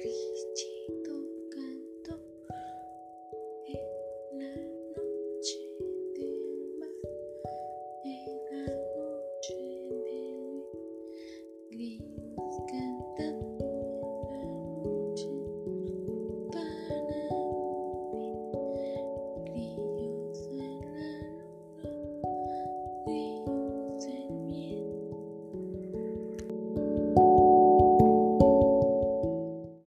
Cristito canto en la noche del mar, en la noche del gris.